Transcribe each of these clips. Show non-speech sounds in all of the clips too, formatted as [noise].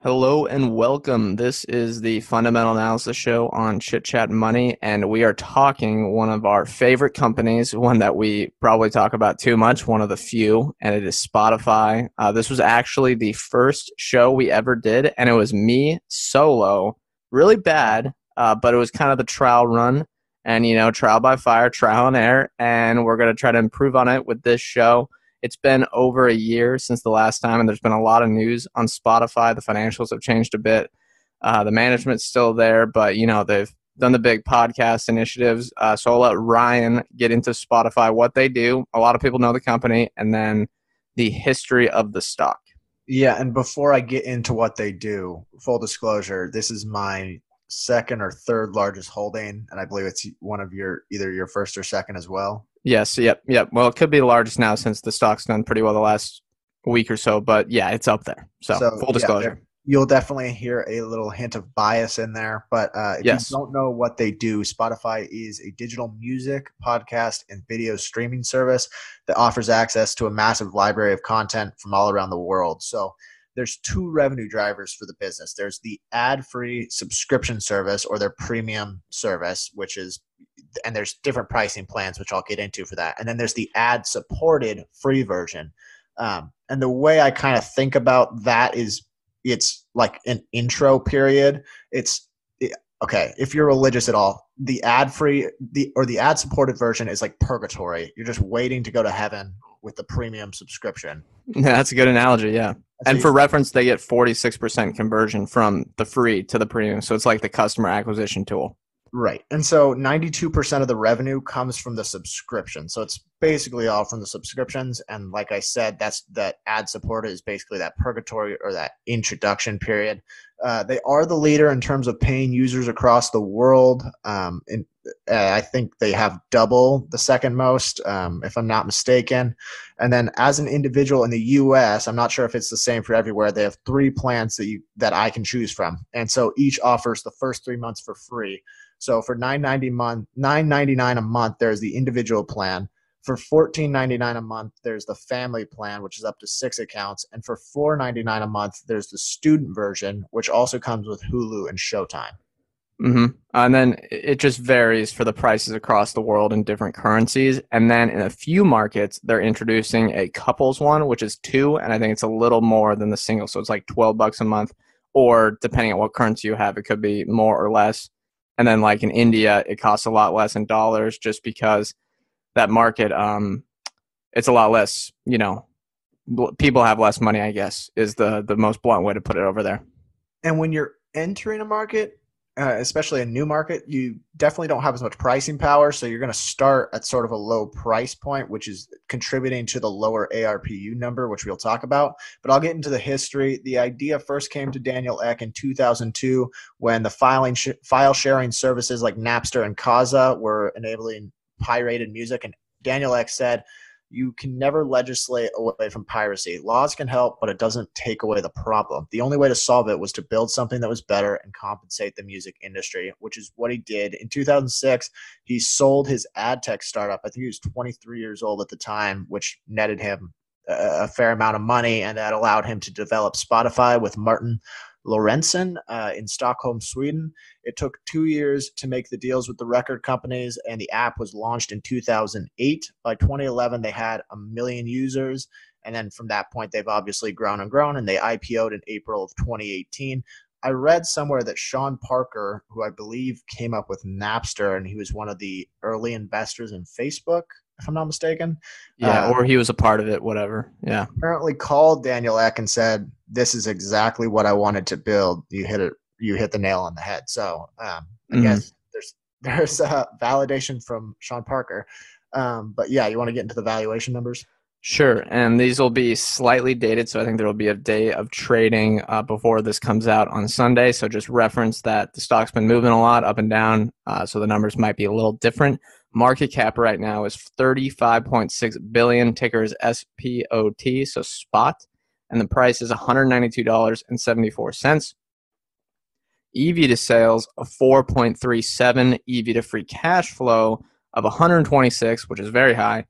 Hello and welcome. This is the Fundamental Analysis Show on Chit Chat Money, and we are talking one of our favorite companies, one that we probably talk about too much, one of the few, and it is Spotify. Uh, this was actually the first show we ever did, and it was me solo, really bad, uh, but it was kind of the trial run, and you know, trial by fire, trial and error, and we're going to try to improve on it with this show. It's been over a year since the last time, and there's been a lot of news on Spotify. The financials have changed a bit. Uh, the management's still there, but you know they've done the big podcast initiatives. Uh, so I'll let Ryan get into Spotify, what they do. A lot of people know the company, and then the history of the stock. Yeah, and before I get into what they do, full disclosure, this is my second or third largest holding, and I believe it's one of your either your first or second as well. Yes, yep, yep. Well, it could be the largest now since the stock's done pretty well the last week or so, but yeah, it's up there. So, so full disclosure. Yeah, you'll definitely hear a little hint of bias in there. But uh, if yes. you don't know what they do, Spotify is a digital music, podcast, and video streaming service that offers access to a massive library of content from all around the world. So there's two revenue drivers for the business. There's the ad-free subscription service or their premium service, which is and there's different pricing plans, which I'll get into for that. And then there's the ad supported free version. Um, and the way I kind of think about that is it's like an intro period. It's okay if you're religious at all. The ad free the or the ad supported version is like purgatory. You're just waiting to go to heaven with the premium subscription. Yeah, [laughs] that's a good analogy. Yeah. That's and for reference, they get 46% conversion from the free to the premium. So it's like the customer acquisition tool. Right. And so 92% of the revenue comes from the subscription. So it's basically all from the subscriptions. And like I said, that's that ad support is basically that purgatory or that introduction period. Uh, they are the leader in terms of paying users across the world. Um, uh, I think they have double the second most, um, if I'm not mistaken. And then as an individual in the U.S., I'm not sure if it's the same for everywhere. They have three plans that you that I can choose from, and so each offers the first three months for free. So for nine ninety month, nine ninety nine a month, there's the individual plan. For fourteen ninety nine a month, there's the family plan, which is up to six accounts, and for four ninety nine a month, there's the student version, which also comes with Hulu and Showtime. Mm-hmm. And then it just varies for the prices across the world in different currencies. And then in a few markets, they're introducing a couples one, which is two, and I think it's a little more than the single. So it's like twelve bucks a month, or depending on what currency you have, it could be more or less. And then like in India, it costs a lot less in dollars just because that market, um, it's a lot less, you know, people have less money, I guess, is the, the most blunt way to put it over there. And when you're entering a market, uh, especially a new market, you definitely don't have as much pricing power. So you're going to start at sort of a low price point, which is contributing to the lower ARPU number, which we'll talk about. But I'll get into the history. The idea first came to Daniel Ek in 2002 when the filing sh- file sharing services like Napster and Kazaa were enabling pirated music. And Daniel Ek said, you can never legislate away from piracy. Laws can help, but it doesn't take away the problem. The only way to solve it was to build something that was better and compensate the music industry, which is what he did. In 2006, he sold his ad tech startup. I think he was 23 years old at the time, which netted him a fair amount of money, and that allowed him to develop Spotify with Martin Lorentzon uh, in Stockholm, Sweden. It took two years to make the deals with the record companies, and the app was launched in 2008. By 2011, they had a million users. And then from that point, they've obviously grown and grown, and they IPO'd in April of 2018. I read somewhere that Sean Parker, who I believe came up with Napster, and he was one of the early investors in Facebook, if I'm not mistaken. Yeah, uh, or he was a part of it, whatever. Yeah. Apparently called Daniel Ek and said, This is exactly what I wanted to build. You hit it you hit the nail on the head. So um, I mm-hmm. guess there's [laughs] there's a validation from Sean Parker. Um, but yeah, you want to get into the valuation numbers? Sure, and these will be slightly dated, so I think there will be a day of trading uh, before this comes out on Sunday. So just reference that the stock's been moving a lot up and down, uh, so the numbers might be a little different. Market cap right now is 35.6 billion. Ticker is SPOT, so spot, and the price is $192.74. EV to sales of 4.37, EV to free cash flow of 126, which is very high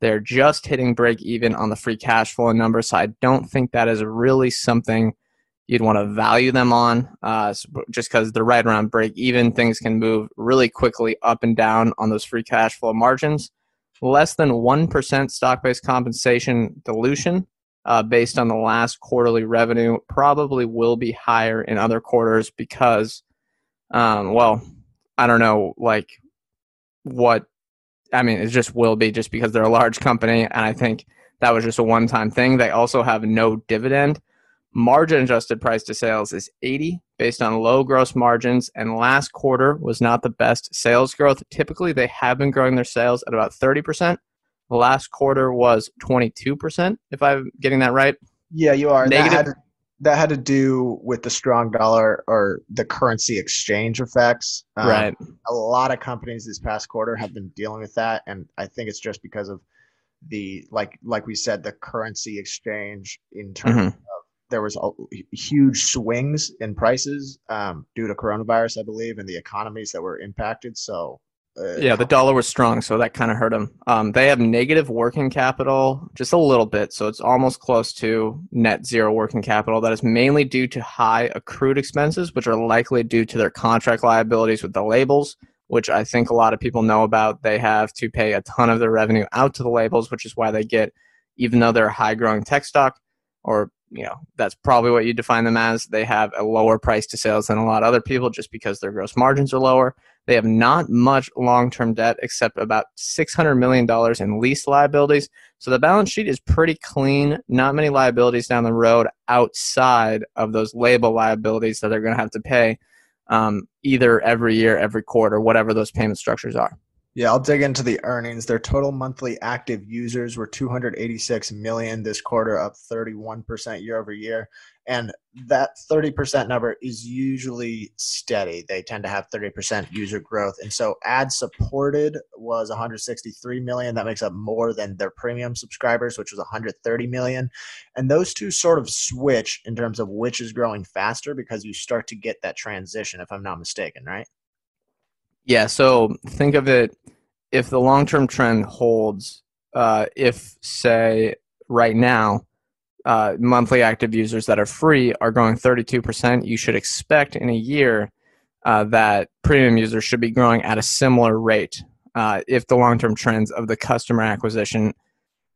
they're just hitting break even on the free cash flow number. So I don't think that is really something you'd want to value them on uh, just because they're right around break even. Things can move really quickly up and down on those free cash flow margins. Less than 1% stock based compensation dilution uh, based on the last quarterly revenue probably will be higher in other quarters because, um, well, I don't know, like what, I mean, it just will be just because they're a large company. And I think that was just a one time thing. They also have no dividend. Margin adjusted price to sales is 80 based on low gross margins, and last quarter was not the best sales growth. Typically, they have been growing their sales at about 30%. The last quarter was 22%, if I'm getting that right. Yeah, you are. Negative. That had, that had to do with the strong dollar or the currency exchange effects. Um, right. A lot of companies this past quarter have been dealing with that, and I think it's just because of the like like we said the currency exchange in terms mm-hmm. There was a, huge swings in prices um, due to coronavirus, I believe, and the economies that were impacted. So uh, yeah, the dollar was strong, so that kind of hurt them. Um, they have negative working capital, just a little bit, so it's almost close to net zero working capital. That is mainly due to high accrued expenses, which are likely due to their contract liabilities with the labels, which I think a lot of people know about. They have to pay a ton of their revenue out to the labels, which is why they get, even though they're a high growing tech stock, or you know that's probably what you define them as. They have a lower price to sales than a lot of other people just because their gross margins are lower. They have not much long-term debt except about $600 million in lease liabilities. So the balance sheet is pretty clean. Not many liabilities down the road outside of those label liabilities that they're going to have to pay um, either every year every quarter whatever those payment structures are yeah, I'll dig into the earnings. Their total monthly active users were 286 million this quarter, up 31% year over year. And that 30% number is usually steady. They tend to have 30% user growth. And so ad supported was 163 million. That makes up more than their premium subscribers, which was 130 million. And those two sort of switch in terms of which is growing faster because you start to get that transition, if I'm not mistaken, right? Yeah, so think of it if the long term trend holds, uh, if, say, right now, uh, monthly active users that are free are growing 32%, you should expect in a year uh, that premium users should be growing at a similar rate uh, if the long term trends of the customer acquisition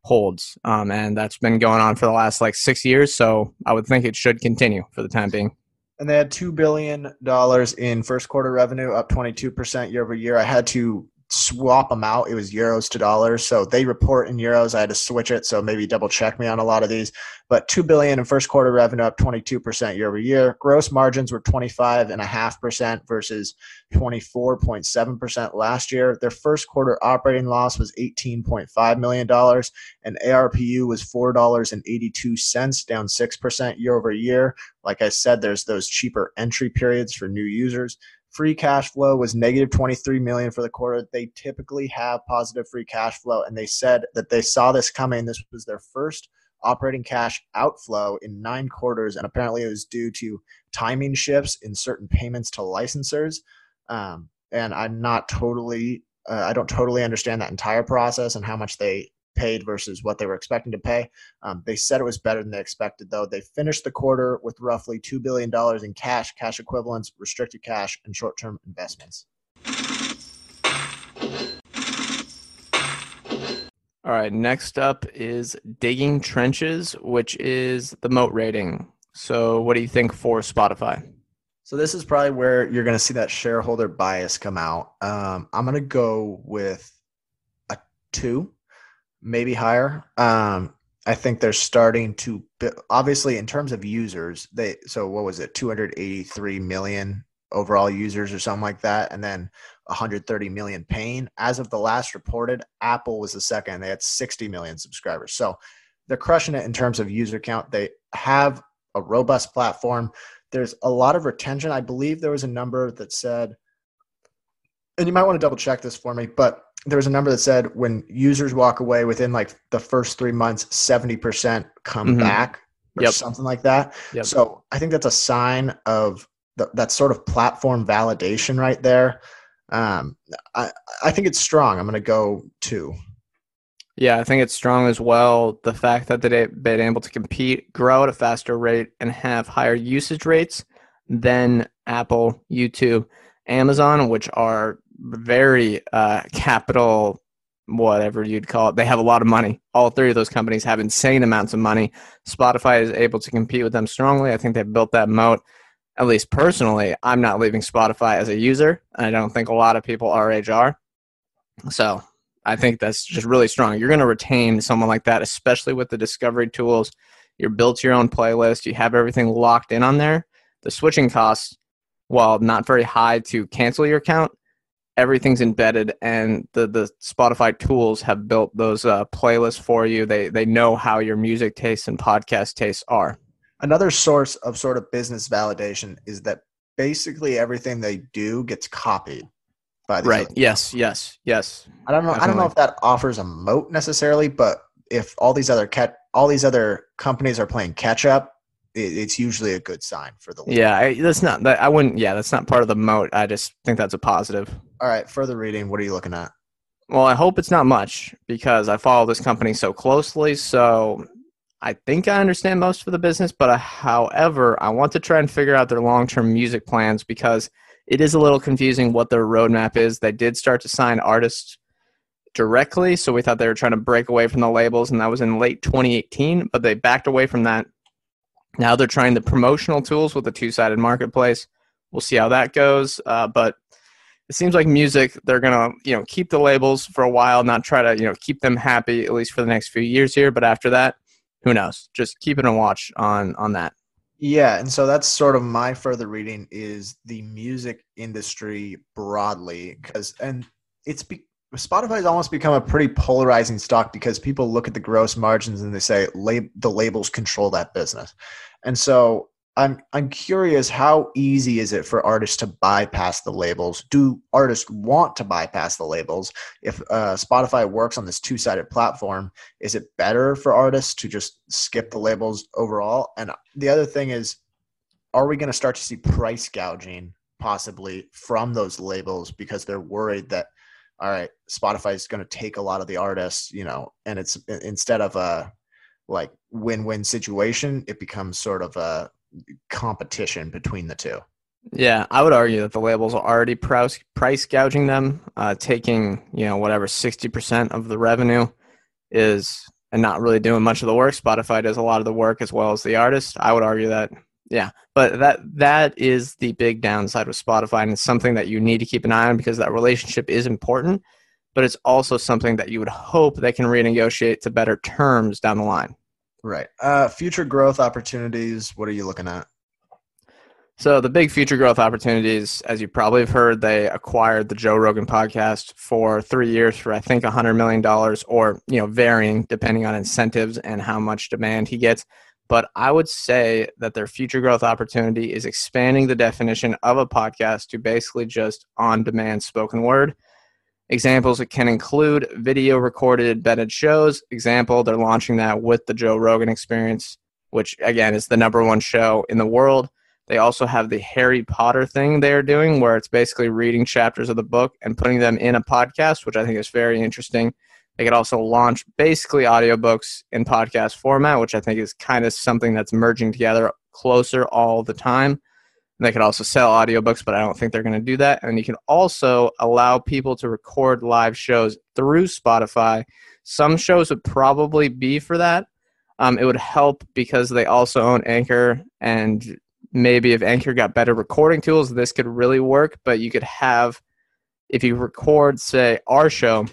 holds. Um, and that's been going on for the last like six years, so I would think it should continue for the time being and they had two billion dollars in first quarter revenue, up twenty two percent year over year. I had to swap them out. It was euros to dollars. So they report in euros. I had to switch it. So maybe double check me on a lot of these. But two billion in first quarter revenue up 22% year over year. Gross margins were 25.5% versus 24.7% last year. Their first quarter operating loss was $18.5 million and ARPU was $4.82, down 6% year over year. Like I said, there's those cheaper entry periods for new users. Free cash flow was negative 23 million for the quarter. They typically have positive free cash flow, and they said that they saw this coming. This was their first operating cash outflow in nine quarters, and apparently it was due to timing shifts in certain payments to licensors. Um, and I'm not totally, uh, I don't totally understand that entire process and how much they paid versus what they were expecting to pay. Um, they said it was better than they expected, though. They finished the quarter with roughly $2 billion in cash, cash equivalents, restricted cash, and short term investments. All right, next up is digging trenches, which is the moat rating. So, what do you think for Spotify? So, this is probably where you're going to see that shareholder bias come out. Um, I'm going to go with a two maybe higher. Um, I think they're starting to obviously in terms of users, they so what was it, 283 million overall users or something like that, and then 130 million paying. As of the last reported, Apple was the second. They had 60 million subscribers. So they're crushing it in terms of user count. They have a robust platform. There's a lot of retention. I believe there was a number that said, and you might want to double check this for me, but there was a number that said when users walk away within like the first three months, 70% come mm-hmm. back or yep. something like that. Yep. So I think that's a sign of the, that sort of platform validation right there. Um, I, I think it's strong. I'm going to go two. Yeah, I think it's strong as well. The fact that they've been able to compete, grow at a faster rate, and have higher usage rates than Apple, YouTube, Amazon, which are very uh, capital, whatever you'd call it. They have a lot of money. All three of those companies have insane amounts of money. Spotify is able to compete with them strongly. I think they've built that moat. At least personally, I'm not leaving Spotify as a user. I don't think a lot of people our age are. So I think that's just really strong. You're going to retain someone like that, especially with the discovery tools. You're built your own playlist. You have everything locked in on there. The switching costs, while not very high to cancel your account, everything's embedded, and the the Spotify tools have built those uh, playlists for you. They they know how your music tastes and podcast tastes are. Another source of sort of business validation is that basically everything they do gets copied by the right. Yes, yes, yes. I don't know. Definitely. I don't know if that offers a moat necessarily, but if all these other cat all these other companies are playing catch up, it, it's usually a good sign for the league. Yeah, I, that's not that. I wouldn't. Yeah, that's not part of the moat. I just think that's a positive. All right, further reading. What are you looking at? Well, I hope it's not much because I follow this company so closely. So I think I understand most of the business, but uh, however, I want to try and figure out their long term music plans because it is a little confusing what their roadmap is. They did start to sign artists directly, so we thought they were trying to break away from the labels, and that was in late 2018, but they backed away from that. Now they're trying the promotional tools with the two sided marketplace. We'll see how that goes, uh, but it seems like music they're gonna you know keep the labels for a while not try to you know keep them happy at least for the next few years here but after that who knows just keep it a watch on on that yeah, and so that's sort of my further reading is the music industry broadly because and it's be, Spotify has almost become a pretty polarizing stock because people look at the gross margins and they say lab, the labels control that business. And so I'm I'm curious how easy is it for artists to bypass the labels? Do artists want to bypass the labels? If uh, Spotify works on this two-sided platform, is it better for artists to just skip the labels overall? And the other thing is, are we going to start to see price gouging possibly from those labels because they're worried that all right, Spotify is going to take a lot of the artists, you know, and it's instead of a like win-win situation, it becomes sort of a competition between the two. Yeah, I would argue that the labels are already price, price gouging them, uh, taking you know whatever sixty percent of the revenue is, and not really doing much of the work. Spotify does a lot of the work as well as the artist. I would argue that, yeah, but that that is the big downside with Spotify, and it's something that you need to keep an eye on because that relationship is important, but it's also something that you would hope they can renegotiate to better terms down the line. Right. Uh, future growth opportunities. What are you looking at? So the big future growth opportunities, as you probably have heard, they acquired the Joe Rogan podcast for three years for I think hundred million dollars, or you know, varying depending on incentives and how much demand he gets. But I would say that their future growth opportunity is expanding the definition of a podcast to basically just on-demand spoken word. Examples can include video recorded embedded shows. Example, they're launching that with the Joe Rogan Experience, which again is the number one show in the world. They also have the Harry Potter thing they're doing where it's basically reading chapters of the book and putting them in a podcast, which I think is very interesting. They could also launch basically audiobooks in podcast format, which I think is kind of something that's merging together closer all the time. They could also sell audiobooks, but I don't think they're going to do that. And you can also allow people to record live shows through Spotify. Some shows would probably be for that. Um, it would help because they also own Anchor, and maybe if Anchor got better recording tools, this could really work. But you could have, if you record, say, our show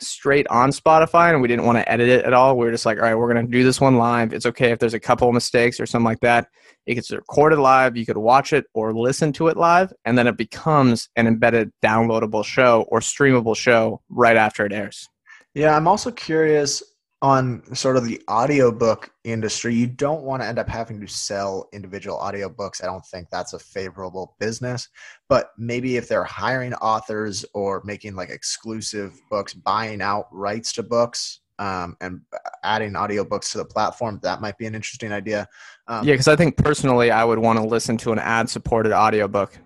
straight on Spotify and we didn't want to edit it at all. We were just like, all right, we're going to do this one live. It's okay if there's a couple mistakes or something like that. It gets recorded live. You could watch it or listen to it live, and then it becomes an embedded downloadable show or streamable show right after it airs. Yeah, I'm also curious on sort of the audiobook industry, you don't want to end up having to sell individual audiobooks. I don't think that's a favorable business. But maybe if they're hiring authors or making like exclusive books, buying out rights to books, um, and adding audiobooks to the platform, that might be an interesting idea. Um, yeah, because I think personally, I would want to listen to an ad supported audiobook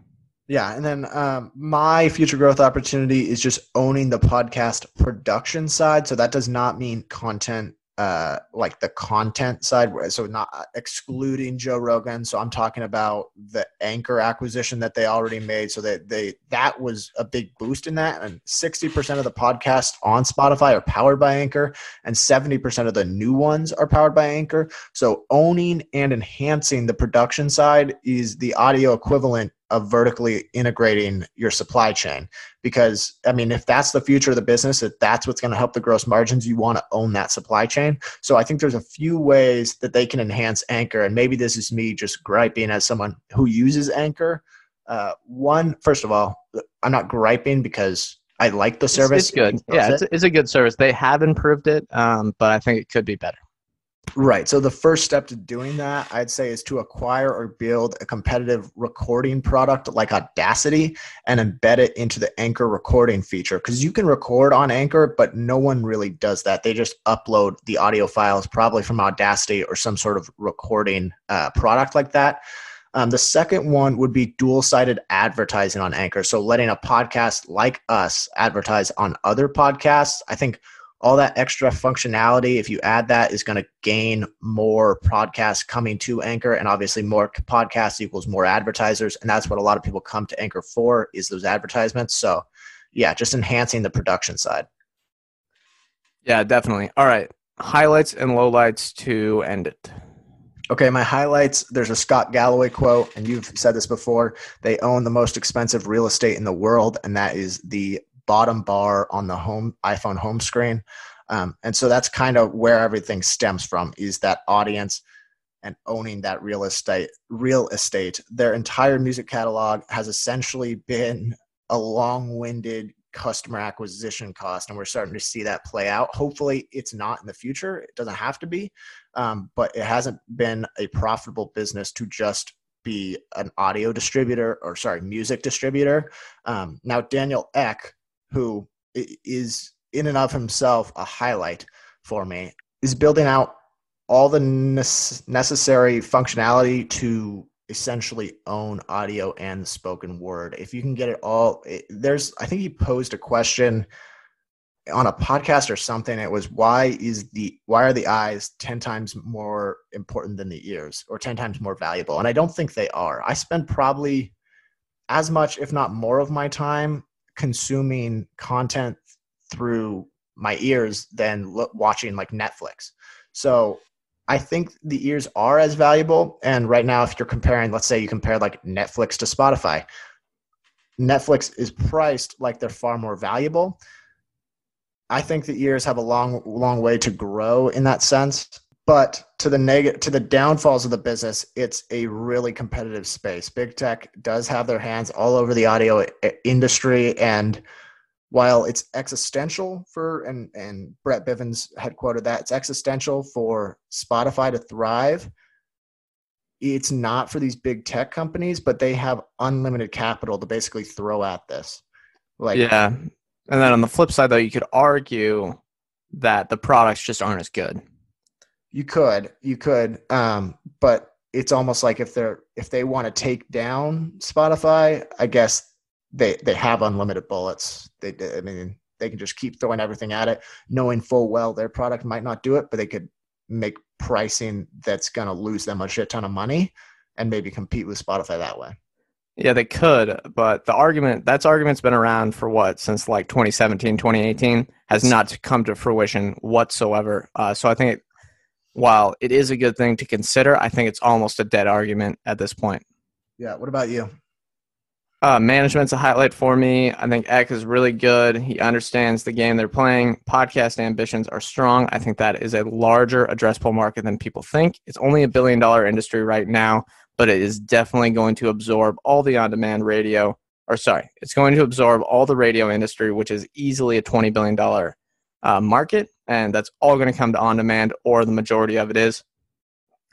Yeah, and then um, my future growth opportunity is just owning the podcast production side. So that does not mean content uh, like the content side, so not uh, excluding Joe Rogan. So I'm talking about the Anchor acquisition that they already made. So that they that was a big boost in that. And 60% of the podcasts on Spotify are powered by Anchor, and 70% of the new ones are powered by Anchor. So owning and enhancing the production side is the audio equivalent of vertically integrating your supply chain. Because i mean if that's the future of the business if that's what's going to help the gross margins you want to own that supply chain. So i think there's a few ways that they can enhance anchor and maybe this is me just griping as someone who uses anchor uh, one first of all i'm not griping because i like the service. it's, it's good yeah it's, it's, a good service. They have improved it um, but i think it could be better Right. So the first step to doing that, I'd say, is to acquire or build a competitive recording product like Audacity and embed it into the Anchor recording feature. Because you can record on Anchor, but no one really does that. They just upload the audio files, probably from Audacity or some sort of recording uh, product like that. Um, the second one would be dual sided advertising on Anchor. So letting a podcast like us advertise on other podcasts. I think all that extra functionality if you add that is going to gain more podcasts coming to anchor and obviously more podcasts equals more advertisers and that's what a lot of people come to anchor for is those advertisements. So yeah just enhancing the production side. Yeah definitely. All right highlights and lowlights to end it. Okay my highlights there's a scott galloway quote and you've said this before they own the most expensive real estate in the world and that is the bottom bar on the home iPhone home screen. Um, and so that's kind of where everything stems from is that audience and owning that real estate real estate. Their entire music catalog has essentially been a long-winded customer acquisition cost and we're starting to see that play out. Hopefully it's not in the future. It doesn't have to be um, but it hasn't been a profitable business to just be an audio distributor or sorry music distributor. Um, now daniel ek who is in and of himself a highlight for me, is building out all the necessary functionality to essentially own audio and the spoken word. If you can get it all, it, there's, I think he posed a question on a podcast or something. It was why is the why are the eyes ten times more important than the ears, or ten times more valuable? And I don't think they are. I spend probably as much, if not more, of my time consuming content through my ears than watching like Netflix. So I think the ears are as valuable. And right now, if you're comparing, let's say you compare like Netflix to Spotify, Netflix is priced like they're far more valuable. I think the ears have a long, long way to grow in that sense. But to the negative, to the downfalls of the business, it's a really competitive space. Big tech does have their hands all over the audio eh, industry, and while it's existential for and and Brett Bivens had quoted that it's existential for Spotify to thrive. It's not for these big tech companies, but they have unlimited capital to basically throw at this. Like yeah, and then on the flip side, though, you could argue that the products just aren't as good. You could, you could, um, but it's almost like if they're if they want to take down Spotify, I guess they they have unlimited bullets. They, I mean, they can just keep throwing everything at it, knowing full well their product might not do it, but they could make pricing that's going to lose them a shit ton of money and maybe compete with Spotify that way. Yeah, they could, but the argument that's argument's been around for what since like 2017, 2018 has not come to fruition whatsoever. Uh, so I think while it is a good thing to consider, I think it's almost a dead argument at this point. Yeah. What about you? Uh, management's a highlight for me. I think Ek is really good. He understands the game they're playing. Podcast ambitions are strong. I think that is a larger addressable market than people think. It's only a billion dollar industry right now, but it is definitely going to absorb all the on demand radio, or sorry, it's going to absorb all the radio industry, which is easily a $20 billion uh, market and that's all going to come to on demand, or the majority of it is.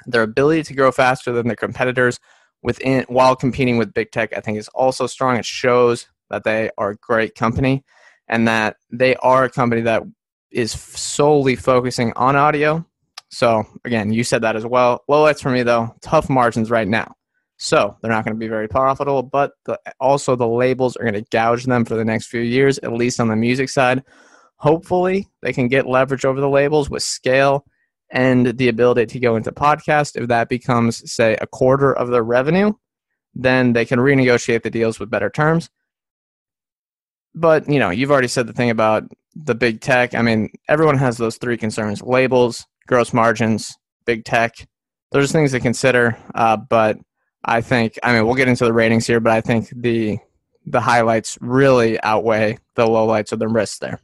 Their ability to grow faster than their competitors within while competing with big tech, I think, is also strong. It shows that they are a great company and that they are a company that is solely focusing on audio. So again, you said that as well. Lowlights for me though, tough margins right now. So they're not going to be very profitable, but the, also the labels are going to gouge them for the next few years, at least on the music side. Hopefully, they can get leverage over the labels with scale and the ability to go into podcast. If that becomes, say, a quarter of their revenue, then they can renegotiate the deals with better terms. But, you know, you've already said the thing about the big tech. I mean, everyone has those three concerns labels, gross margins, big tech. Those are things to consider. Uh, but I think, I mean, we'll get into the ratings here, but I think the the highlights really outweigh the lowlights of the risks there.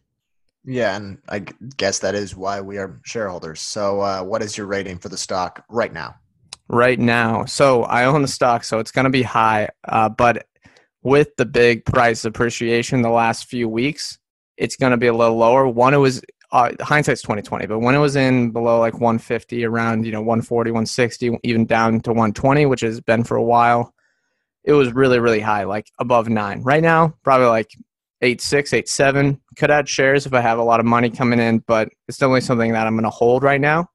Yeah, and I guess that is why we are shareholders. So, uh, what is your rating for the stock right now? Right now, so I own the stock, so it's going to be high. Uh, but with the big price appreciation the last few weeks, it's going to be a little lower. One, it was uh, hindsight's 2020, but when it was in below like 150, around you know 140, 160, even down to 120, which has been for a while, it was really really high, like above nine. Right now, probably like eight six, eight seven. Could add shares if I have a lot of money coming in, but it's definitely something that I'm going to hold right now.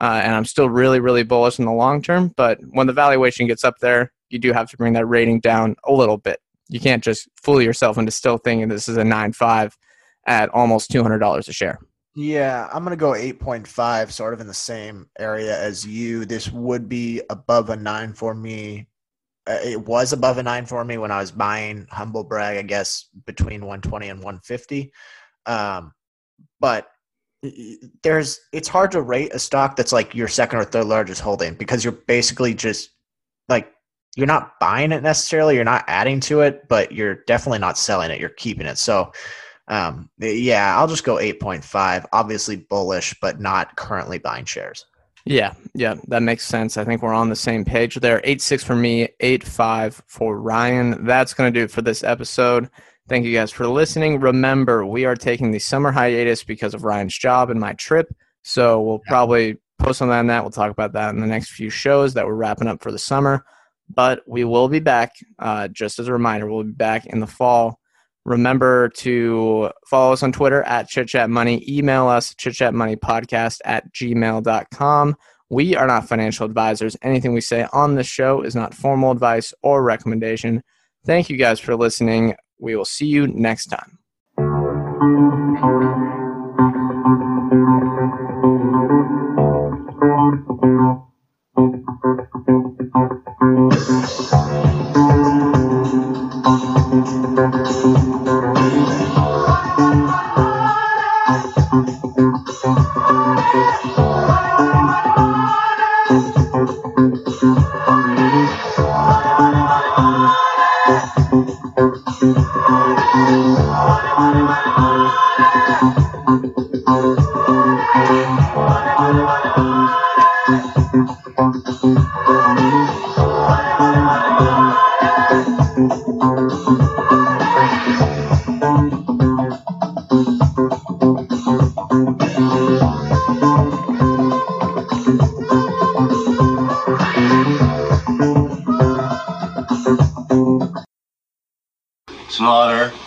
Uh, and I'm still really, really bullish in the long term. But when the valuation gets up there, you do have to bring that rating down a little bit. You can't just fool yourself into still thinking this is a nine five at almost two hundred dollars a share. Yeah, I'm going to go 8.5, sort of in the same area as you. This would be above a nine for me it was above a nine for me when I was buying humble brag, I guess between 120 and 150. Um, but there's it's hard to rate a stock that's like your second or third largest holding because you're basically just like you're not buying it necessarily, you're not adding to it, but you're definitely not selling it, you're keeping it. So um, yeah, I'll just go 8.5. Obviously bullish, but not currently buying shares. Yeah, yeah, that makes sense. I think we're on the same page there. 8 6 for me, 8 5 for Ryan. That's going to do it for this episode. Thank you guys for listening. Remember, we are taking the summer hiatus because of Ryan's job and my trip. So we'll yeah. probably post on that and that. We'll talk about that in the next few shows that we're wrapping up for the summer. But we will be back. Uh, just as a reminder, we'll be back in the fall Remember to follow us on Twitter at Chit Chat Money. Email us ChitChatMoneyPodcast Chat Money Podcast at gmail.com. We are not financial advisors. Anything we say on this show is not formal advice or recommendation. Thank you guys for listening. We will see you next time.